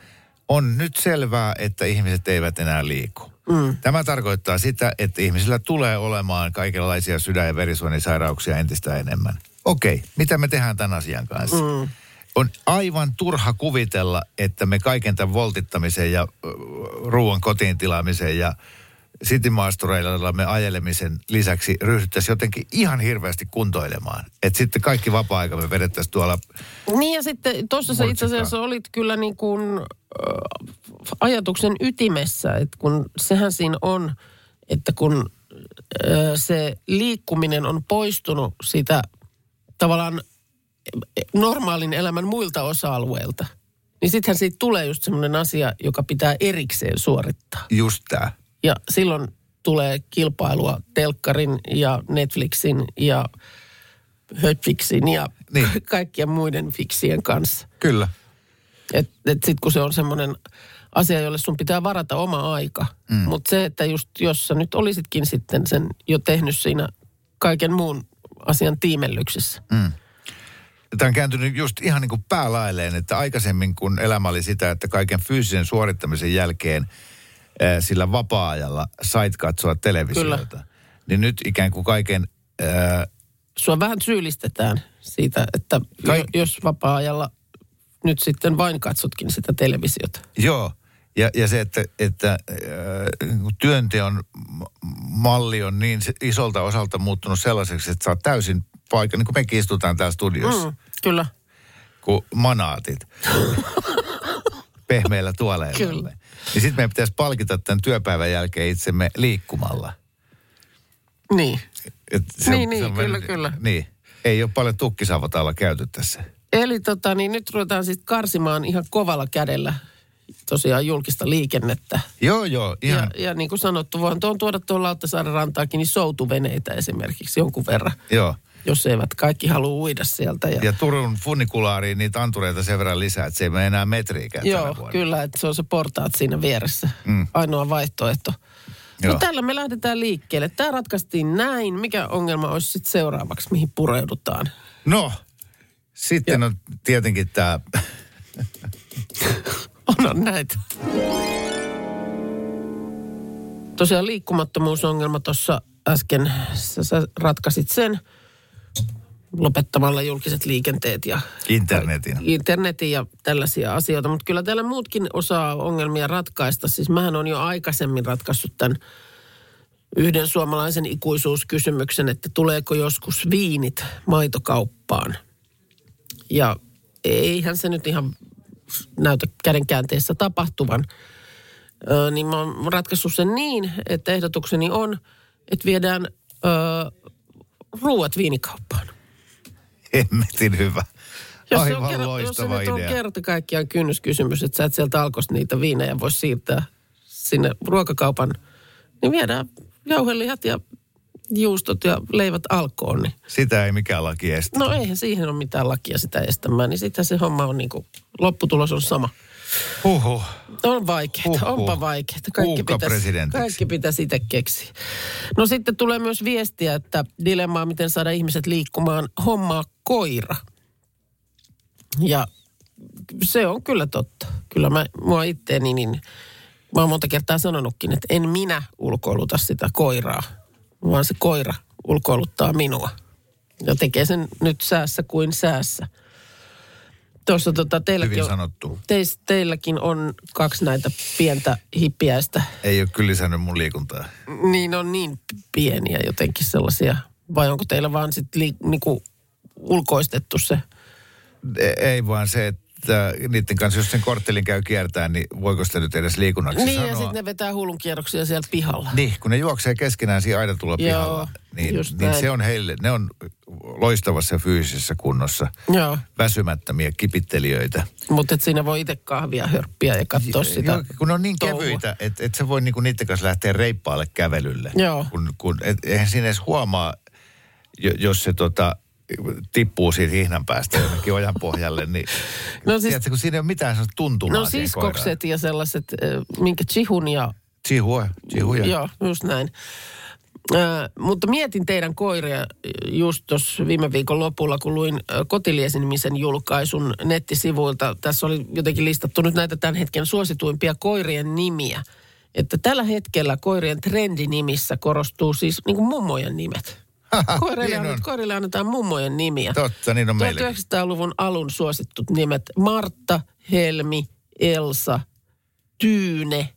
on nyt selvää, että ihmiset eivät enää liiku. Mm. Tämä tarkoittaa sitä, että ihmisillä tulee olemaan kaikenlaisia sydän- ja verisuonisairauksia entistä enemmän. Okei, mitä me tehdään tämän asian kanssa? Mm. On aivan turha kuvitella, että me kaiken tämän voltittamisen ja ruoan kotiin tilaamisen ja citymaastureilla me ajelemisen lisäksi ryhdyttäisiin jotenkin ihan hirveästi kuntoilemaan. Että sitten kaikki vapaa-aika me vedettäisiin tuolla niin ja sitten tuossa sä itse asiassa olit kyllä niin kuin, äh, ajatuksen ytimessä, että kun sehän siinä on, että kun äh, se liikkuminen on poistunut sitä tavallaan normaalin elämän muilta osa-alueilta, niin sittenhän siitä tulee just semmoinen asia, joka pitää erikseen suorittaa. Just tää. Ja silloin tulee kilpailua Telkkarin ja Netflixin ja Hötfixin ja Niin. kaikkien muiden fiksien kanssa. Kyllä. Et, et sit kun se on semmoinen asia, jolle sun pitää varata oma aika. Mm. Mutta se, että just jos sä nyt olisitkin sitten sen jo tehnyt siinä kaiken muun asian tiimellyksessä. Mm. Tämä on kääntynyt just ihan niin kuin päälailleen, että aikaisemmin kun elämä oli sitä, että kaiken fyysisen suorittamisen jälkeen sillä vapaa-ajalla sait katsoa televisiota. Kyllä. Niin nyt ikään kuin kaiken, ää, Sua vähän syyllistetään siitä, että Kai- jo, jos vapaa-ajalla nyt sitten vain katsotkin sitä televisiota. joo, ja, ja se, että, että kuin työnteon malli on niin isolta osalta muuttunut sellaiseksi, että oot täysin paikka, niin kuin mekin istutaan täällä studiossa. Mm, kyllä. kuin manaatit pehmeillä tuoleilla. Kyllä. Niin sitten meidän pitäisi palkita tämän työpäivän jälkeen itsemme liikkumalla. Niin. Et Niin, niin, kyllä, kyllä. Niin. Ei ole paljon tukkisavotalla käyty tässä. Eli tota, niin nyt ruvetaan sitten karsimaan ihan kovalla kädellä tosiaan julkista liikennettä. Joo, joo, ihan. Ja, ja niin kuin sanottu, voin tuon tuoda tuolla Lauttasaaren rantaakin niin soutuveneitä esimerkiksi jonkun verran, Joo. Jos eivät kaikki halua uida sieltä. Ja, Ja Turun funikulaariin niitä antureita sen verran lisää, että se ei mene enää metriikään joo, kyllä, että se on se portaat siinä vieressä. Mm. Ainoa vaihtoehto. Joo. No tällä me lähdetään liikkeelle. Tämä ratkaistiin näin. Mikä ongelma olisi sitten seuraavaksi, mihin pureudutaan? No, sitten Ja- on tietenkin tämä, Onhan näitä. Tosiaan liikkumattomuusongelma tuossa äsken, sä, sä ratkaisit sen lopettamalla julkiset liikenteet ja internetin. internetin ja tällaisia asioita. Mutta kyllä täällä muutkin osaa ongelmia ratkaista. Siis mähän on jo aikaisemmin ratkaissut tämän yhden suomalaisen ikuisuuskysymyksen, että tuleeko joskus viinit maitokauppaan. Ja eihän se nyt ihan näytä kädenkäänteessä tapahtuvan. Ö, niin mä oon ratkaissut sen niin, että ehdotukseni on, että viedään ö, ruuat viinikauppaan. Hemmetin hyvä. Jos se, Aivan on, kerta- jos se loistava nyt on idea. kerta kaikkiaan kynnyskysymys, että sä et sieltä alkosta niitä viinejä voi siirtää sinne ruokakaupan, niin viedään jauhelihat ja juustot ja leivät alkoon. Niin. Sitä ei mikään laki estä. No eihän siihen ole mitään lakia sitä estämään, niin sitten se homma on niin kuin, lopputulos on sama. Huhhuh. On vaikeaa, Huhhuh. onpa vaikeaa. Kaikki pitäisi, kaikki pitäisi itse keksiä. No sitten tulee myös viestiä, että dilemmaa, miten saada ihmiset liikkumaan, hommaa koira. Ja se on kyllä totta. Kyllä mä, mua itteeni, niin mä oon monta kertaa sanonutkin, että en minä ulkoiluta sitä koiraa, vaan se koira ulkoiluttaa minua. Ja tekee sen nyt säässä kuin säässä. Tuossa tota, teilläkin, Hyvin on, sanottu. teis, teilläkin on kaksi näitä pientä hippiäistä. Ei ole kyllä lisännyt mun liikuntaa. Niin on niin pieniä jotenkin sellaisia. Vai onko teillä vaan sitten li, niinku ulkoistettu se? E- Ei vaan se, että niiden kanssa, jos sen korttelin käy kiertää, niin voiko sitä nyt edes liikunnaksi niin sanoa? ja sitten ne vetää hullun kierroksia siellä pihalla. Niin, kun ne juoksee keskenään siinä aidatulla Joo, pihalla, niin, niin se on heille, ne on loistavassa fyysisessä kunnossa. Joo, Väsymättömiä kipittelijöitä. mutta siinä voi itse kahvia hörppiä ja katsoa sitä. Joo, kun ne on niin touhua. kevyitä, että et sä voi niinku niiden kanssa lähteä reippaalle kävelylle. Joo. Kun, kun, et, eihän siinä edes huomaa, jo- jos se tota, tippuu siitä hihnan päästä jonnekin ojan pohjalle, niin No siis- tiedätkö, kun siinä ei ole mitään sellaista tuntumaa No siskokset ja sellaiset, minkä chihun ja... Chihua, chihuja. Joo, just näin. Äh, mutta mietin teidän koiria just tuossa viime viikon lopulla, kun luin Kotiliesin-nimisen julkaisun nettisivuilta. Tässä oli jotenkin listattu nyt näitä tämän hetken suosituimpia koirien nimiä. Että tällä hetkellä koirien trendinimissä korostuu siis niin kuin mummojen nimet. Koirille, Niin on. annet, koirille annetaan mummojen nimiä. Totta, niin on meilläkin. 1900-luvun alun suosittut nimet Martta, Helmi, Elsa, Tyyne.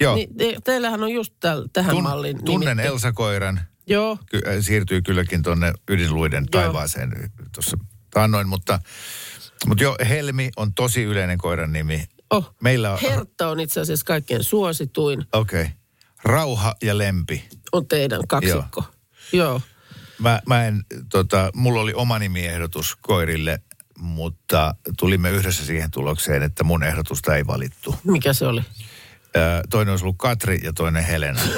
Joo, Niin, te, teillähän on just täl, tähän Tun, malliin tunnen. Elsa-koiran. Joo, Ky- äh, siirtyy kylläkin tuonne ydinluiden Joo. taivaaseen tuossa taannoin, mutta, mutta joo, Helmi on tosi yleinen koiran nimi. oh. Meillä on, Hertta on itse asiassa kaikkein suosituin. okei, okay. Rauha ja Lempi. On teidän kaksikko. Joo. Joo. Mä, mä en, tota, mulla oli oma nimiehdotus koirille, mutta tulimme yhdessä siihen tulokseen, että mun ehdotusta ei valittu. Mikä se oli? Ö, toinen olisi ollut Katri ja toinen Helena.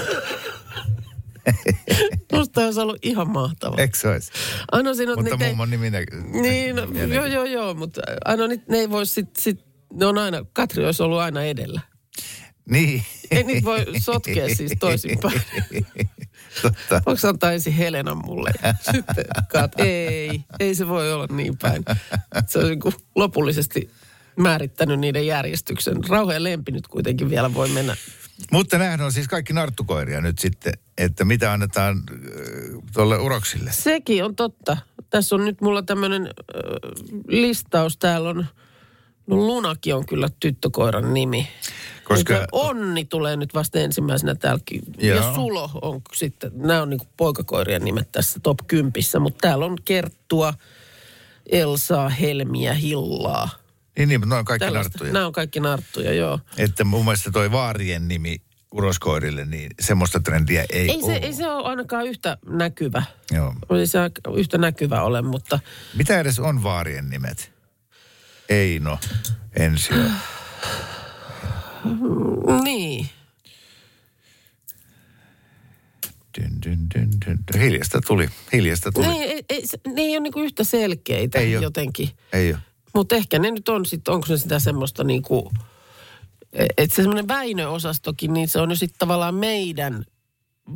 Musta olisi ollut ihan mahtava. Eikö se olisi? Ainoa siinä, on, Mutta niitä mummon nimi nä- Niin, no, joo, joo, joo, mutta ainoa nyt ne ei voi sit, sit, ne on aina, Katri olisi ollut aina edellä. Niin. Ei niitä voi sotkea siis toisinpäin. Totta. Voiko antaa ensin Helena mulle? Sitten kat, ei, ei se voi olla niin päin. Se on niin lopullisesti määrittänyt niiden järjestyksen. Rauha ja lempi nyt kuitenkin vielä voi mennä. Mutta nämähän on siis kaikki narttukoiria nyt sitten, että mitä annetaan äh, tuolle uroksille. Sekin on totta. Tässä on nyt mulla tämmöinen listaus. Täällä on, no Lunakin on kyllä tyttökoiran nimi. Koska- Onni tulee nyt vasta ensimmäisenä täälläkin. Ja Joo. Sulo on sitten, nämä on niinku poikakoirien nimet tässä top 10, mutta täällä on Kerttua, Elsaa, Helmiä, Hillaa. Niin, niin, mutta ne on kaikki Tällaista. narttuja. Nämä on kaikki narttuja, joo. Että mun mielestä toi vaarien nimi uroskoirille, niin semmoista trendiä ei, Ei se, ole. ei se ole ainakaan yhtä näkyvä. Joo. Ei se yhtä näkyvä ole, mutta Mitä edes on vaarien nimet? Eino, Ensio. niin. Dyn, dyn, dyn, dyn. Hiljasta tuli, hiljasta tuli. Ne ei, ei, se- ne ei ole niinku yhtä selkeitä Ei oo. jotenkin. Ei ole. Mutta ehkä ne nyt on sitten, onko se sitä semmoista niinku, että se semmoinen Väinö-osastokin, niin se on jo sitten tavallaan meidän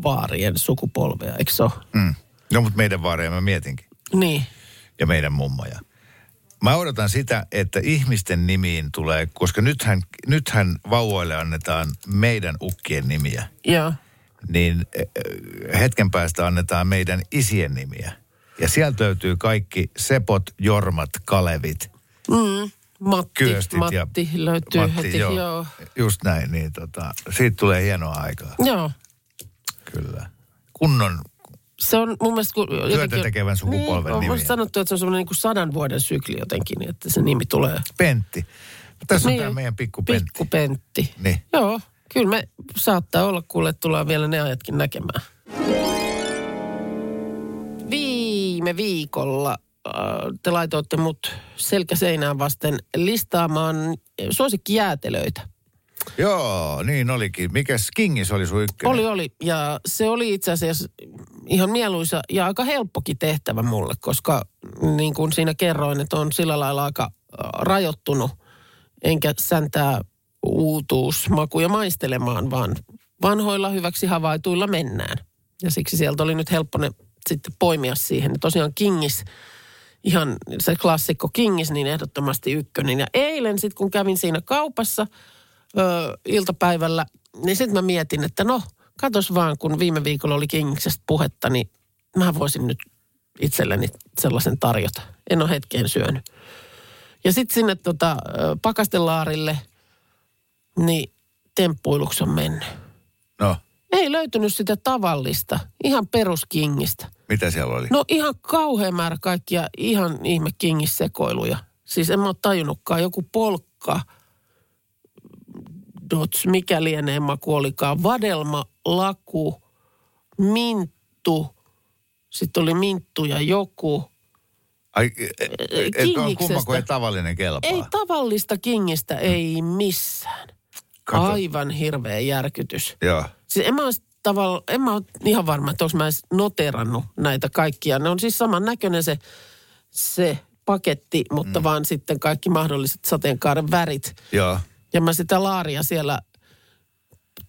vaarien sukupolvea, eikö se ole? Mm. No, mutta meidän vaareja mä mietinkin. Niin. Ja meidän mummoja. Mä odotan sitä, että ihmisten nimiin tulee, koska nythän, nythän vauvoille annetaan meidän ukkien nimiä. Joo. niin äh, hetken päästä annetaan meidän isien nimiä. Ja sieltä löytyy kaikki Sepot, Jormat, Kalevit, Mm. Matti, Kyöstit Matti ja... löytyy heti, joo. joo. Just näin, niin tota, siitä tulee hienoa aikaa, Joo. kyllä. Kunnon, Se on mun mielestä... Kun jotenkin- tekevän sukupolven niin, on nimi. musta sanottu, että se on semmoinen niin sadan vuoden sykli jotenkin, niin että se nimi tulee. Pentti. Tässä on Niin. tämä meidän pikku Pentti. Pikku Pentti. Niin. Joo, kyllä me saattaa olla, kuule, että tullaan vielä ne ajatkin näkemään. Viime viikolla äh, te laitoitte mut selkäseinään vasten listaamaan suosikkijäätelöitä. Joo, niin olikin. Mikäs Kingis oli sun ykkönen? Oli, oli. Ja se oli itse asiassa ihan mieluisa ja aika helppokin tehtävä mulle, koska niin kuin siinä kerroin, että on sillä lailla aika äh, rajoittunut, enkä säntää uutuusmakuja maistelemaan, vaan vanhoilla hyväksi havaituilla mennään. Ja siksi sieltä oli nyt helppo ne sitten poimia siihen. Ja tosiaan Kingis, ihan se klassikko Kingis, niin ehdottomasti ykkönen. Ja eilen sitten kun kävin siinä kaupassa ö, iltapäivällä, niin sitten mä mietin, että no, katos vaan, kun viime viikolla oli Kingiksestä puhetta, niin mä voisin nyt itselleni sellaisen tarjota. En ole hetkeen syönyt. Ja sitten sinne tota, pakastelaarille, niin temppuiluksi on mennyt. No, Ei löytynyt sitä tavallista, ihan peruskingistä. mitä siellä oli? No ihan kauhean määrä kaikkia ihan ihme kingissekoiluja. Siis en mä ole tajunnutkaan, joku polkka, dots, mikä lienee maku olikaan, vadelma, laku, minttu, sitten oli minttu ja joku. Ai, et, et, on kumma kuin ei tavallinen kelpaa. Ei tavallista kingistä, ei missään. Kato. Aivan hirveä järkytys. Joo. Siis en mä tavalla, en mä ole ihan varma, että mä edes noterannut näitä kaikkia. Ne on siis saman näköinen se, se paketti, mutta mm. vaan sitten kaikki mahdolliset sateenkaaren värit. Joo. Ja mä sitä laaria siellä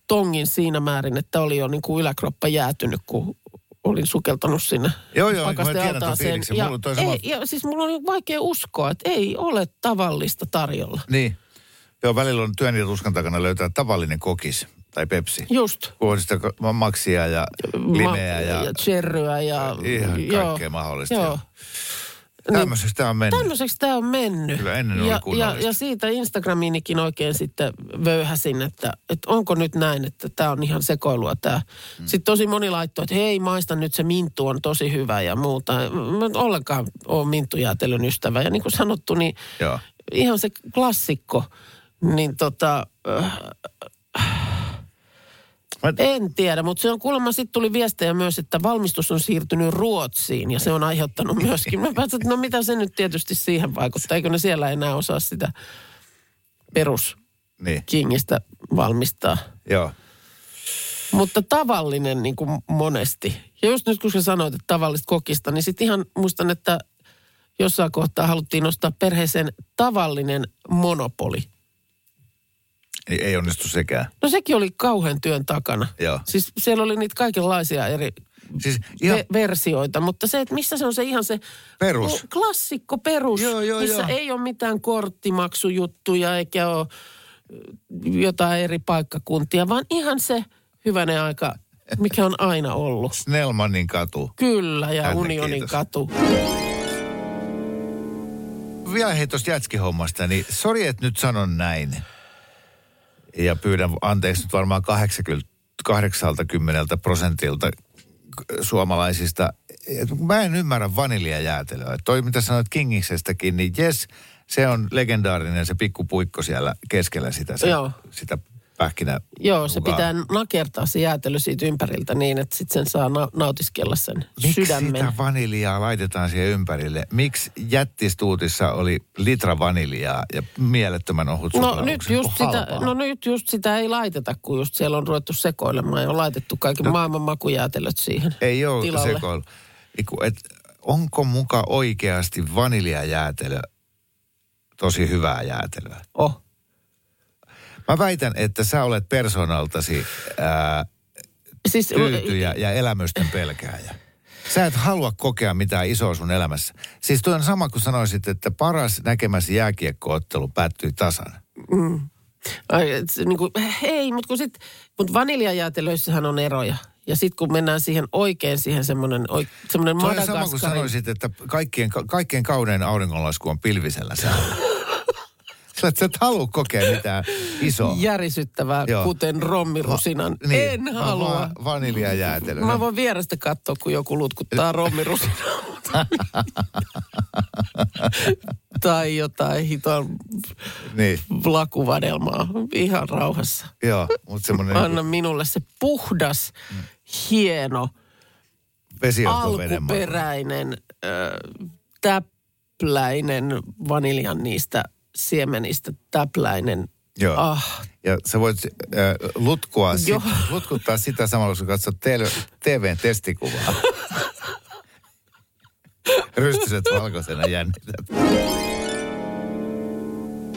tongin siinä määrin, että oli jo niin kuin yläkroppa jäätynyt, kun olin sukeltanut sinne Joo, joo, mä tiedän fiiliksen. Ja, Mulla on toi sama- ei, ja siis mulla on vaikea uskoa, että ei ole tavallista tarjolla. Niin. Joo, välillä on työn ja tuskan takana löytää tavallinen kokis tai pepsi. Just. Kun on sitä maksia ja limeä ja, ja cherryä ja... ihan joo, kaikkea mahdollista. Joo. Tämmöiseksi tämä on mennyt. Tämmöiseksi tämä on mennyt. Kyllä ennen oli ja, ja, ja siitä Instagramiinikin oikein sitten vöyhäsin, että, että onko nyt näin, että tämä on ihan sekoilua tämä. Mm. Sitten tosi moni laittoi, että hei maista nyt se minttu on tosi hyvä ja muuta. Mä en ollenkaan ole minttujäätelön ystävä. Ja niin kuin sanottu, niin Joo. ihan se klassikko. Niin tota, äh, En tiedä, mutta se on kuulemma sitten tuli viestejä myös, että valmistus on siirtynyt Ruotsiin ja se on aiheuttanut myöskin. Mä päätin, että no mitä se nyt tietysti siihen vaikuttaa, eikö ne siellä enää osaa sitä peruskingistä Niin, valmistaa. joo. Mutta tavallinen niin kuin monesti. Ja just nyt kun sä sanoit, että tavallista kokista, niin sitten ihan muistan, että jossain kohtaa haluttiin nostaa perheeseen tavallinen monopoli. Ei, ei onnistu sekään. No sekin oli kauhean työn takana. Joo. Siis siellä oli niitä kaikenlaisia eri Siis ihan, ve- versioita, mutta se, että missä se on se ihan se Perus. klassikko perus, Joo, joo, missä joo. ei ole mitään korttimaksujuttuja eikä ole jotain eri paikkakuntia, vaan ihan se hyvänen aika, mikä on aina ollut. Snellmanin katu. Kyllä, ja Tänne, Unionin kiitos. katu. Vielä hei tuosta jätskihommasta, niin sori, että nyt sanon näin. Ja pyydän anteeksi nyt varmaan 80, 80 prosentilta suomalaisista. Mä en ymmärrä vaniljajäätelöä. Et Toi mitä sanoit Kingiksestäkin, niin jes, se on legendaarinen se pikkupuikko siellä keskellä sitä, se, Joo. sitä pähkinä. Joo, se pitää nakertaa se jäätelö siitä ympäriltä niin, että sitten sen saa na- nautiskella sen Miksi sydämen. sitä vaniljaa laitetaan siihen ympärille? Miksi jättistuutissa oli litra vaniljaa ja mielettömän ohut No nyt, just sitä, halpaa? no nyt just sitä ei laiteta, kun just siellä on ruvettu sekoilemaan ja on laitettu kaikki no, maailman makujäätelöt siihen Ei ole tilalle. sekoilu. Eiku, Et, onko muka oikeasti vaniljajäätelö tosi hyvää jäätelöä? Oh. Mä väitän, että sä olet persoonaltasi ää, Siis, tyytyjä ja elämysten pelkääjä. Sä et halua kokea mitään isoa sun elämässä. Siis tuo on sama kuin sanoisit, että paras näkemäsi jääkiekkoottelu päättyi tasan. Ai, et se niinku, ei, mutta kun sit, mut vaniljajäätelöissähän on eroja. Ja sitten kun mennään siihen oikein, siihen semmoinen semmoinen on sama kuin Madagaskarin... sanoisit, että kaikkien, kaikkein kaunein auringonlasku on pilvisellä säällä. Sä et, sä et halua kokea mitään isoa. Järisyttävää, Joo. kuten rommirusinan. Va- niin, en halua. Va- vaniljajäätelö. Mä voin vierestä katsoa, kun joku lutkuttaa rommirusinaa. tai jotain hiton Niin, lakuvadelmaa ihan rauhassa. joo, mutta semmoinen Anna minulle se puhdas, hieno, vesijohtovedenmaa. alkuperäinen, äh, täpläinen vaniljan niistä siemenistä, täpläinen. Joo. Ah, Ja sä voit äh, lutkua sit, lutkuttaa sitä samalla, kun katsot TV, TVn testikuvaa. Rystyset valkoisena jännität.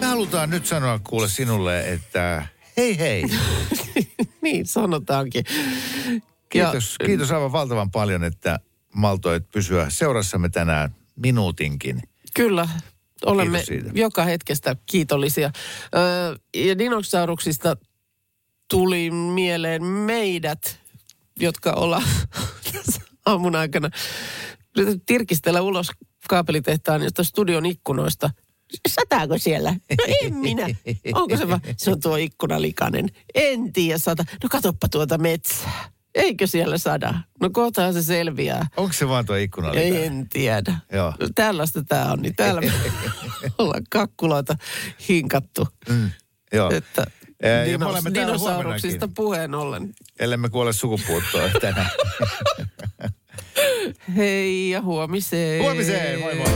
Me halutaan nyt sanoa kuule sinulle, että hei hei. niin sanotaankin. Kiitos, kiitos aivan valtavan paljon, että maltoit pysyä seurassamme tänään minuutinkin. Kyllä, olemme joka hetkestä kiitollisia. Öö, ja dinosauruksista tuli mieleen meidät, jotka ollaan tässä aamun aikana tirkistellä ulos kaapelitehtaan josta studion ikkunoista. Sataako siellä? No en minä. Onko se vaan? Se on tuo ikkuna likainen. En tiedä sata. No katoppa tuota metsää. Eikö siellä sada? No kohtahan se selviää. Onko se vaan tuo ikkuna? En tiedä. Joo. Tällaista tämä on, niin täällä me ollaan kakkuloita hinkattu. Mm, joo. Että ja me dinos, dinosauruksista puheen ollen. Ellemme kuole sukupuuttoon tänään. Hei ja huomiseen. Huomiseen, moi moi.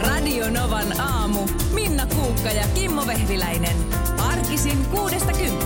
Radio Novan aamu. Minna Kuukka ja Kimmo Vehviläinen. Arkisin kuudesta kymppiin.